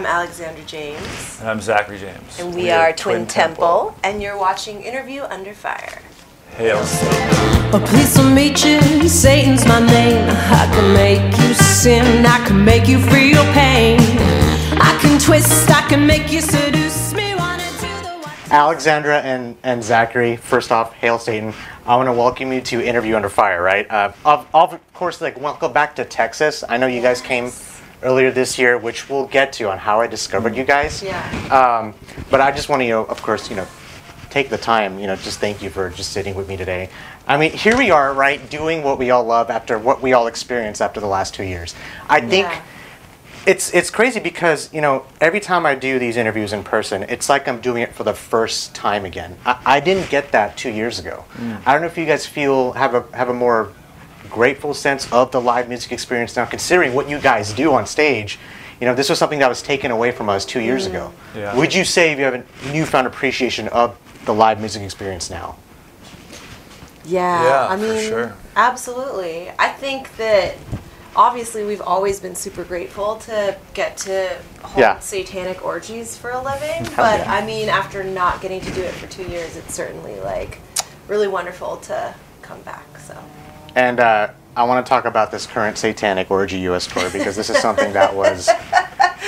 I'm Alexandra James. And I'm Zachary James. And we, are Twin, Temple, and you're watching Interview Under Fire. Hail Satan. Oh, please don't meet you. Satan's my name. I can make you sin. I can make you feel pain. I can twist. I can make you seduce me. Run into the white. Alexandra and, and Zachary, first off, hail Satan. I want to welcome you to Interview Under Fire, right? Uh, of, of course, like, welcome back to Texas. I know you guys came earlier this year, which we'll get to on how I discovered you guys. Yeah. Um, but I just want to, you know, of course, you know, take the time, you know, just thank you for just sitting with me today. I mean, here we are, right, doing what we all love after what we all experienced after the last two years. I think Yeah. it's it's crazy because you know every time I do these interviews in person, it's like I'm doing it for the first time again. I, I didn't get that two years ago. I don't know if you guys feel have a have a more grateful sense of the live music experience now, considering what you guys do on stage. You know, this was something that was taken away from us two years mm. ago. Yeah. Would you say you have a newfound appreciation of the live music experience now? Yeah, Yeah, I for mean, sure. absolutely. I think that obviously we've always been super grateful to get to hold Yeah. satanic orgies for a living, Hell but yeah. I mean, after not getting to do it for two years, it's certainly like really wonderful to come back. And uh, I want to talk about this current Satanic Orgy US tour because this is something that was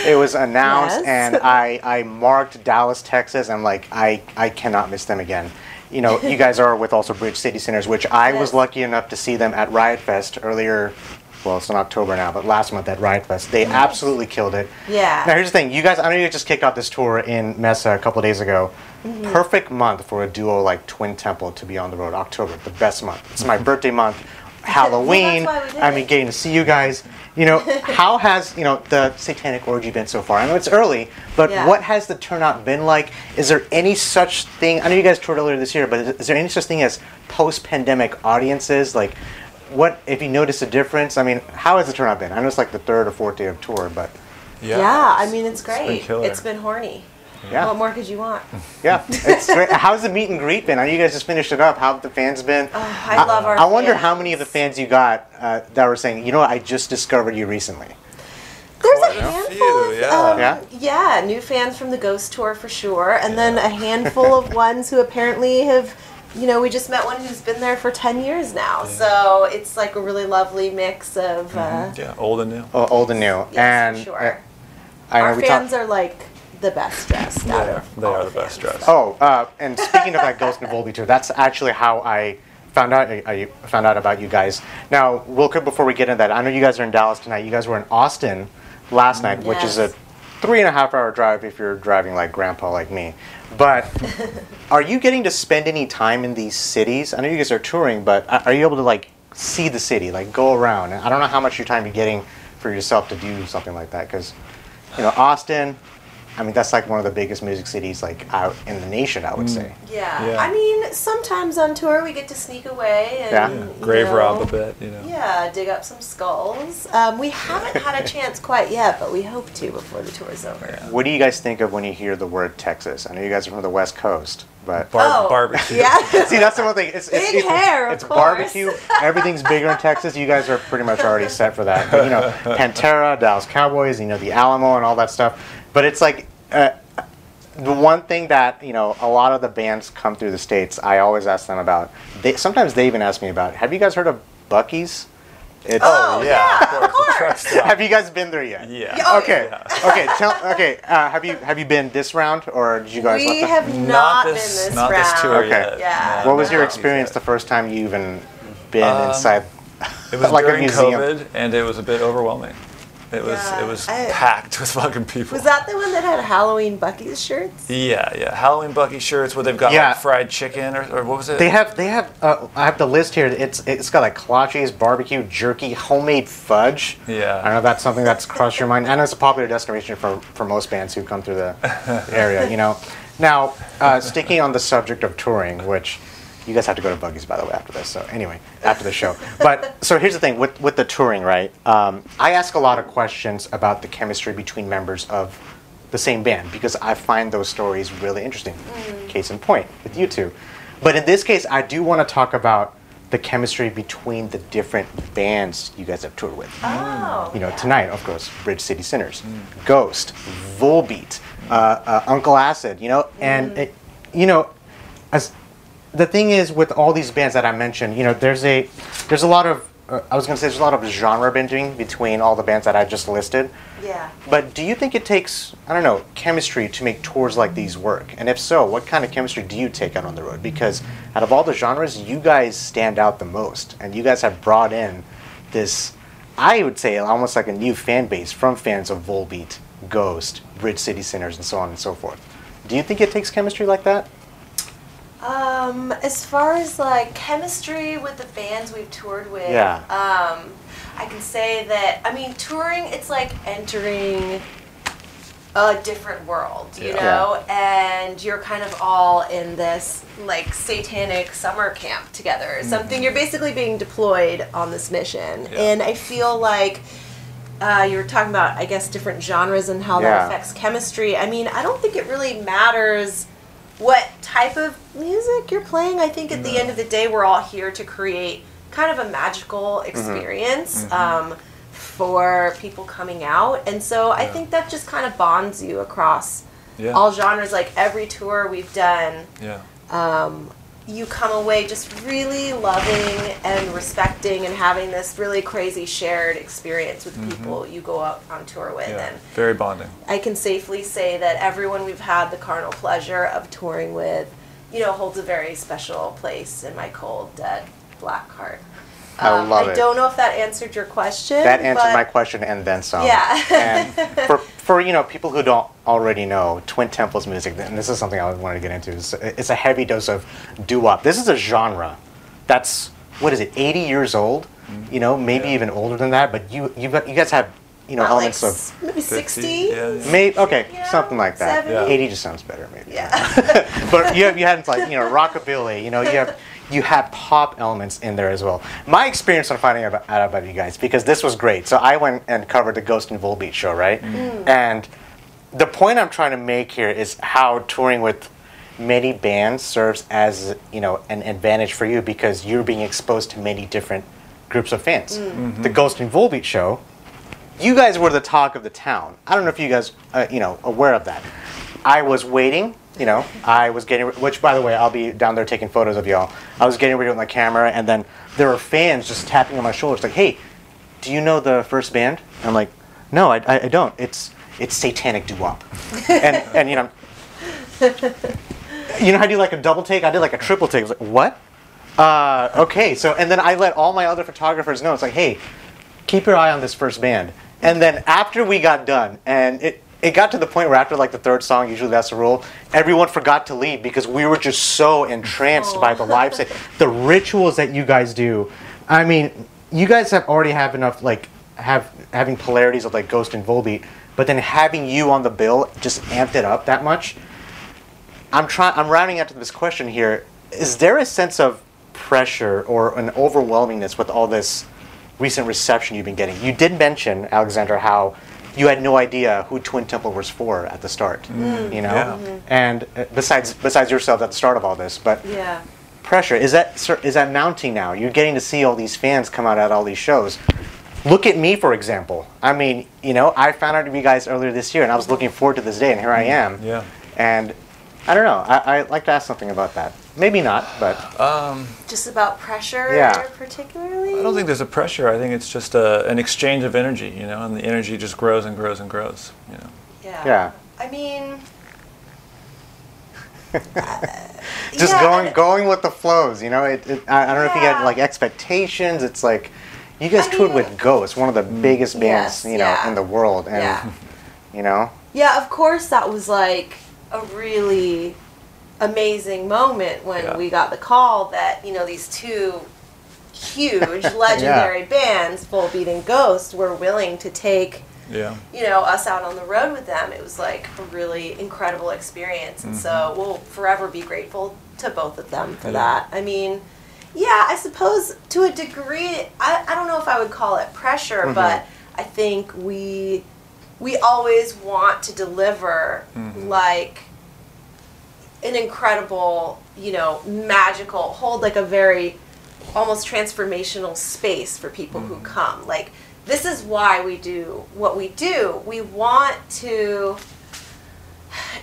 it was announced Yes. and I, I marked Dallas, Texas. I'm like I, I cannot miss them again. You know, you guys are with also Bridge City Sinners, which I was lucky enough to see them at Riot Fest earlier. Well, it's in October now, but last month at Riot Fest, they absolutely killed it. Yeah. Now here's the thing, you guys. I know you just kicked off this tour in Mesa a couple days ago. Mm-hmm. Perfect month for a duo like Twin Temple to be on the road. October, the best month. It's my birthday month. Halloween. why we did I mean, getting to see you guys. You know, how has you know the Satanic Orgy been so far? I know it's early, but Yeah. what has the turnout been like? Is there any such thing? I know you guys toured earlier this year, but is, is there any such thing as post-pandemic audiences? Like, what if you notice a difference? I mean, how has the turnout been? I know it's like the third or fourth day of tour, but yeah, yeah I mean, it's been great. it's been horny. yeah. What more could you want? Yeah, it's great. How's the meet and greet been? I know you guys just finished it up. How have the fans been? Oh, I love our I wonder fans. how many of the fans you got uh, that were saying, you know, what, I just discovered you recently. There's Quite a a handful. few, of, yeah. um, Yeah? yeah, new fans from the Ghost Tour for sure, and then a handful of ones who apparently have, you know, we just met one who's been there for ten years now. So it's like a really lovely mix of. Uh, Yeah, old and new. Oh, old and new. yes, and for sure. uh, I Our we fans talked. are like the best dressed out Yeah, of they are the best dressed. Oh, uh, and speaking of that Ghost and Volbeat tour, that's actually how I found out. I I found out about you guys. Now, real quick before we get into that, I know you guys are in Dallas tonight. You guys were in Austin last night, which is a Yes. Three and a half hour drive if you're driving like grandpa like me. But are you getting to spend any time in these cities? I know you guys are touring, but are you able to like see the city, like go around? And I don't know how much your time you're getting for yourself to do something like that, because you know Austin. I mean, that's like one of the biggest music cities like out in the nation. I would say. Yeah. Yeah. I mean, sometimes on tour we get to sneak away and Yeah. Yeah, grave know, rob a bit, you know. Yeah, dig up some skulls. Um, we haven't had a chance quite yet, but we hope to before the tour's over. What do you guys think of when you hear the word Texas? I know you guys are from the West Coast, but Bar- Oh, barbecue. Yeah. see, that's the one thing. It's, it's, Big it's, hair, of It's course. barbecue. Everything's bigger in Texas. You guys are pretty much already set for that. But, you know, Pantera, Dallas Cowboys, you know, the Alamo, and all that stuff. But it's like. Uh, the one thing that you know a lot of the bands come through the states i always ask them about they sometimes they even ask me about have you guys heard of Buc-ee's it's, Oh, yeah, of of course. the truck stop. have you guys been there yet Yeah. Oh, okay Yeah. okay tell okay uh, have you have you been this round or did you guys we let the- have not, Not been this, this not round. this tour Okay. yet. Yeah. No, what was no your experience the first time you even been Um, inside It was like a during museum? COVID, and it was a bit overwhelming. It was Yeah, it was I- packed with fucking people. Was that the one that had Halloween Buc-ee's shirts? Yeah, yeah. Halloween Bucky shirts where they've got Yeah. like fried chicken or, or what was it? they have they have uh, i have the list here it's it's got like kolaches barbecue jerky homemade fudge Yeah. i know that's something that's crossed your mind i know it's a popular destination for for most bands who come through the area you know now uh, sticking on the subject of touring which you guys have to go to Buc-ee's, by the way, after this. So anyway, after the show. But so here's the thing with with the touring, right? Um, I ask a lot of questions about the chemistry between members of the same band because I find those stories really interesting. Case in point with you two. But in this case, I do want to talk about the chemistry between the different bands you guys have toured with. Oh. You know, yeah. tonight, of course, Bridge City Sinners, Ghost, Volbeat, uh, uh, Uncle Acid, you know, and, it, you know, as the thing is with all these bands that I mentioned, you know, there's a, there's a lot of, uh, I was going to say there's a lot of genre bending between all the bands that I just listed. Yeah. But do you think it takes, I don't know, chemistry to make tours like these work? And if so, what kind of chemistry do you take out on the road? Because out of all the genres, you guys stand out the most. And you guys have brought in this, I would say, almost like a new fan base from fans of Volbeat, Ghost, Bridge City Sinners, and so on and so forth. Do you think it takes chemistry like that? Um, as far as like chemistry with the bands we've toured with, Yeah. um, I can say that I mean touring it's like entering a different world, you Yeah. know, and you're kind of all in this like satanic summer camp together. Something you're basically being deployed on this mission, Yeah. and I feel like. Uh, you were talking about, I guess, different genres and how Yeah. that affects chemistry. I mean, I don't think it really matters what type of music you're playing. I think at the end of the day, we're all here to create kind of a magical Mm-hmm. experience um, for people coming out. And so I think that just kind of bonds you across Yeah. all genres. Like every tour we've done, yeah. um, you come away just really loving and respecting and having this really crazy shared experience with people you go out on tour with. Mm-hmm. Yeah. And Very bonding. I can safely say that everyone we've had the carnal pleasure of touring with, you know, holds a very special place in my cold, dead black heart. I um, love it. I it. don't know if that answered your question. That answered but my question and then some. Yeah. and for, for you know people who don't already know Twin Temples music, and this is something I wanted to get into. Is it's a heavy dose of doo-wop. This is a genre that's what is it, 80 years old? Mm-hmm. You know, maybe Yeah. even older than that. But you you got you guys have you know Not like elements of maybe 50, 60. yeah, yeah. maybe okay you know, something like that. 70. 80 just sounds better maybe. Yeah. but you have you had like you know rockabilly. You know you have you have pop elements in there as well. My experience on finding out about you guys because this was great. So I went and covered the Ghost and Volbeat show, right? Mm. Mm. And the point I'm trying to make here is how touring with many bands serves as you know an advantage for you because you're being exposed to many different groups of fans. Mm. Mm-hmm. The Ghost and Volbeat show you guys were the talk of the town. I don't know if you guys, uh, you know, aware of that. I was waiting, you know, I was getting, which by the way, I'll be down there taking photos of y'all. I was getting ready with my camera, and then there were fans just tapping on my shoulders, like, "Hey, do you know the first band?" I'm like, "No, I, I, I don't. It's it's Satanic Doo Wop," and and you know, you know how I do like a double take? I did like a triple take. I was like, "What?" Uh, okay, so and then I let all my other photographers know. It's like, "Hey, keep your eye on this first band. And then after we got done, and it, it got to the point where after like the third song, usually that's the rule, everyone forgot to leave because we were just so entranced by the live oh. set. The rituals that you guys do. I mean, you guys have already have enough like have having polarities of like Ghost and Volbeat, but then having you on the bill just amped it up that much. I'm trying. I'm rounding out to this question here. Is there a sense of pressure or an overwhelmingness with all this recent reception you've been getting? You did mention Alexandra how you had no idea who Twin Temple was for at the start. Mm. You know, Yeah. Mm-hmm. and uh, besides besides yourself at the start of all this, but Yeah. pressure is that sir, is that mounting now? You're getting to see all these fans come out at all these shows. Look at me, for example. I mean, you know, I found out of you guys earlier this year, and I was looking forward to this day, and here I mm. am. Yeah. And I don't know. I, I'd like to ask something about that. Maybe not, but Um, Just about pressure, Yeah. particularly. I don't think there's a pressure. I think it's just a, an exchange of energy, you know, and the energy just grows and grows and grows, you know. Yeah. Yeah. I mean, uh, just yeah, going going with the flows. You know, it, it, I, I don't know if you had like expectations. It's like you guys I toured mean- with Ghost, one of the mm. biggest bands Yes, you know yeah. in the world, and Yeah. you know, Yeah, of course, that was like a really amazing moment when Yeah. we got the call that, you know, these two huge legendary bands, Volbeat and Ghost, were willing to take, Yeah. you know, us out on the road with them. It was like a really incredible experience. And so we'll forever be grateful to both of them for Mm-hmm. Yeah. that. I mean, yeah, I suppose to a degree, I, I don't know if I would call it pressure, Mm-hmm. but I think we we always want to deliver Mm-hmm. like an incredible, you know, magical, hold like a very almost transformational space for people who come. Like this is why we do what we do. We want to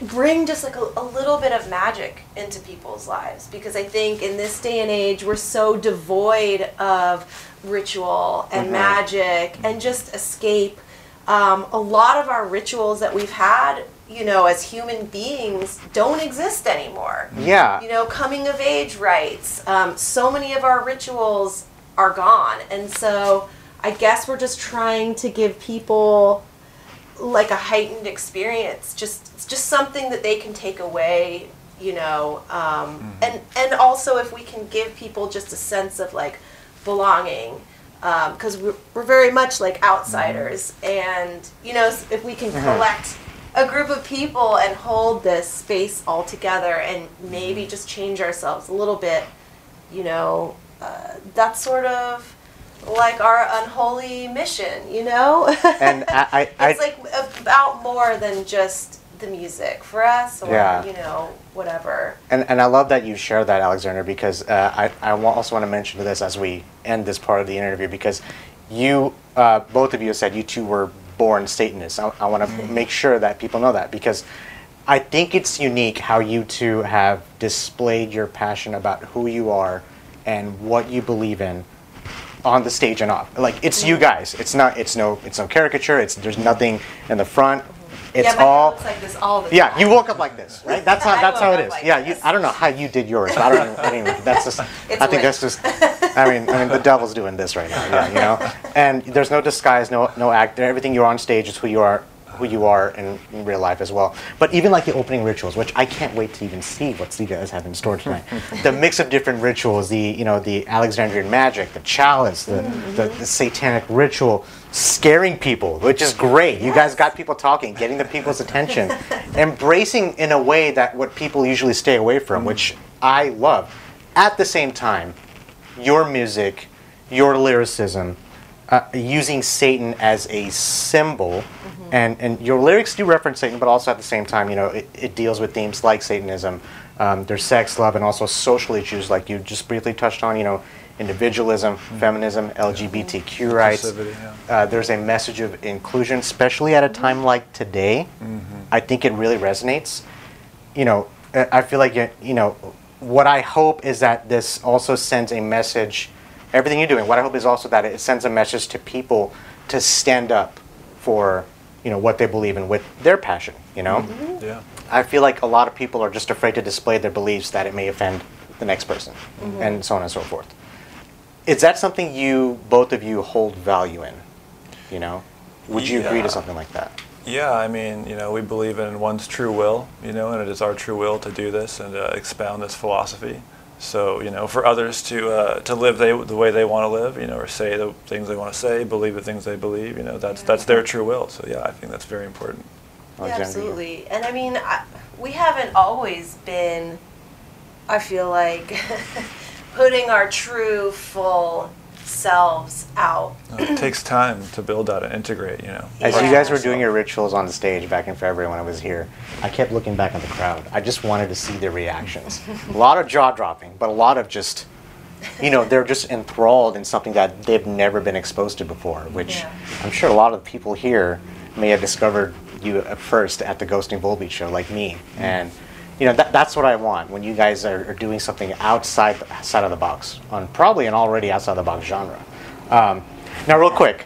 bring just like a, a little bit of magic into people's lives because I think in this day and age we're so devoid of ritual and magic and just escape. Um, a lot of our rituals that we've had, you know, as human beings, don't exist anymore. Yeah. You know, coming of age rites. Um, so many of our rituals are gone, and so I guess we're just trying to give people like a heightened experience just just something that they can take away you know um, and and also if we can give people just a sense of like belonging because we're, we're very much like outsiders and you know if we can collect a group of people and hold this space all together and maybe just change ourselves a little bit you know uh, that's sort of like our unholy mission you know And I, I, I it's like about more than just the music for us or Yeah. you know whatever And, and I love that you share that, Alexandra, because uh, I, I also want to mention this as we end this part of the interview because you, uh, both of you said you two were born Satanists. I, I want to mm. make sure that people know that because I think it's unique how you two have displayed your passion about who you are and what you believe in on the stage and off. Like it's you mm. guys. It's not. It's no. It's no caricature. It's there's nothing in the front. It's yeah all. looks like this all the Yeah, time. you woke up like this, right? That's how that's how it is. like yeah, you. I don't know how you did yours. I don't. Even, anyway, that's just. It's I think lit. that's just. I mean, I mean, the devil's doing this right now. Yeah, you know. And there's no disguise, no no act. Everything you're on stage is who you are, who you are in, in real life as well. But even like the opening rituals, which I can't wait to even see what you guys have in store tonight. the mix of different rituals, the you know the Alexandrian magic, the chalice, the, the, the satanic ritual, scaring people, which is great. You guys got people talking, getting the people's attention, embracing in a way that what people usually stay away from, which I love. At the same time, your music, your lyricism, uh, using Satan as a symbol, and, and your lyrics do reference Satan, but also at the same time, you know, it, it deals with themes like Satanism. Um, there's sex, love, and also social issues, like you just briefly touched on, you know, individualism, feminism, LGBTQ rights. Yeah. Uh, there's a message of inclusion, especially at a time like today. I think it really resonates. You know, I I feel like you know, what I hope is that this also sends a message. Everything you're doing, what I hope is also that it sends a message to people to stand up for, you know, what they believe in with their passion. You know, Yeah. I feel like a lot of people are just afraid to display their beliefs that it may offend the next person, and so on and so forth. Is that something you, both of you, hold value in? You know, would you agree to something like that? Yeah, I mean, you know, we believe in one's true will, you know, and it is our true will to do this and uh, expound this philosophy. So, you know, for others to uh, to live they, the way they want to live, you know, or say the things they want to say, believe the things they believe, you know, that's that's their true will. So, yeah, I think that's very important. Yeah, absolutely. And I mean, I, we haven't always been, I feel like, putting our true, full selves out. It takes time to build out and integrate, you know. As Yeah. you guys were doing your rituals on the stage back in February when I was here, I kept looking back at the crowd. I just wanted to see their reactions. a lot of jaw dropping, but a lot of just, you know, they're just enthralled in something that they've never been exposed to before, which Yeah. I'm sure a lot of the people here may have discovered you at first at the Ghosting Volbeat show, like me. Mm-hmm. And, you know, that, that's what I want when you guys are, are doing something outside, the- outside of the box, on probably an already outside the box genre. Um, now, real quick,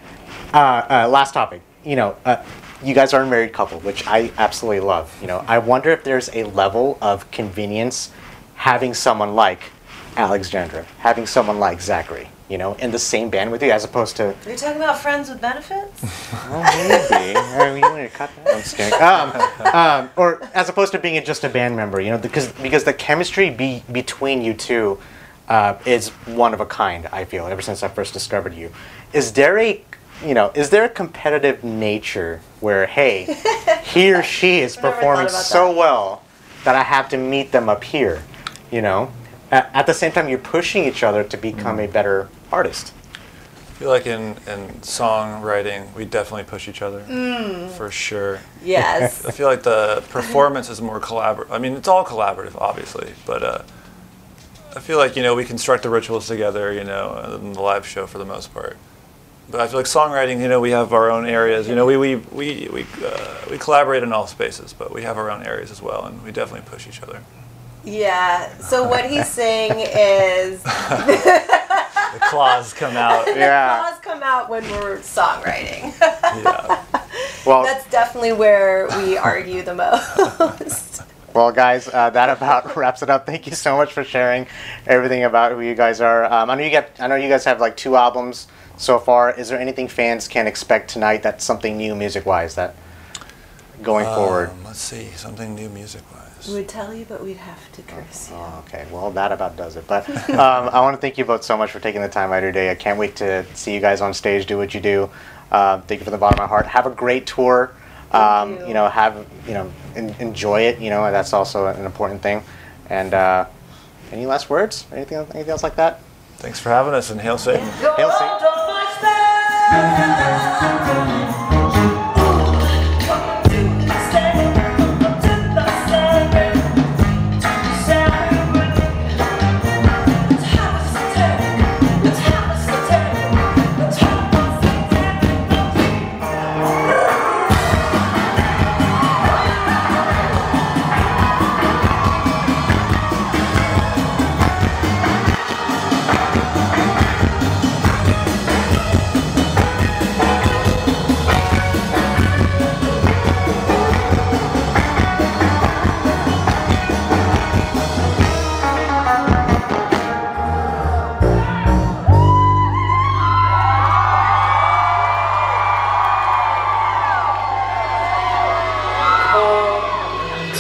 uh, uh, last topic. You know, uh, you guys are a married couple, which I absolutely love. You know, I wonder if there's a level of convenience having someone like Alexandra, having someone like Zachary, you know, in the same band with you, as opposed to Are you talking about friends with benefits? oh, maybe. I mean, you want to cut that? I'm just kidding. Um, um, or as opposed to being just a band member, you know, because because the chemistry be, between you two uh, is one of a kind. I feel ever since I first discovered you. Is there a you know, is there a competitive nature where, hey, he or she is performing so that. well that I have to meet them up here, you know? At, at the same time, you're pushing each other to become a better artist. I feel like in, in songwriting, we definitely push each other for sure. Yes. I feel like the performance is more collaborative. I mean, it's all collaborative, obviously, but uh, I feel like you know we construct the rituals together, you know, in the live show for the most part. But I feel like songwriting, you know, we have our own areas. You know, we we we we, uh, we collaborate in all spaces, but we have our own areas as well, and we definitely push each other. Yeah. So what he's saying is The claws come out. Yeah. claws come out when we're songwriting. Yeah. Well, That's definitely where we argue the most. Well, guys, uh, that about wraps it up. Thank you so much for sharing everything about who you guys are. Um, I know you get. I know you guys have like two albums so far. Is there anything fans can expect tonight? That's something new music-wise that going forward. Um, let's see, something new music-wise. We would tell you, but we'd have to curse you. Oh, okay, well, that about does it. But um, I want to thank you both so much for taking the time out of your day. I can't wait to see you guys on stage do what you do. Um, thank you from the bottom of my heart. Have a great tour. Um, you. you know, have you know, en- enjoy it. You know, that's also an important thing. And uh, any last words? Anything? Anything else like that? Thanks for having us, and hail Satan. Hail Satan. Don't much better.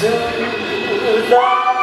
Soon, love,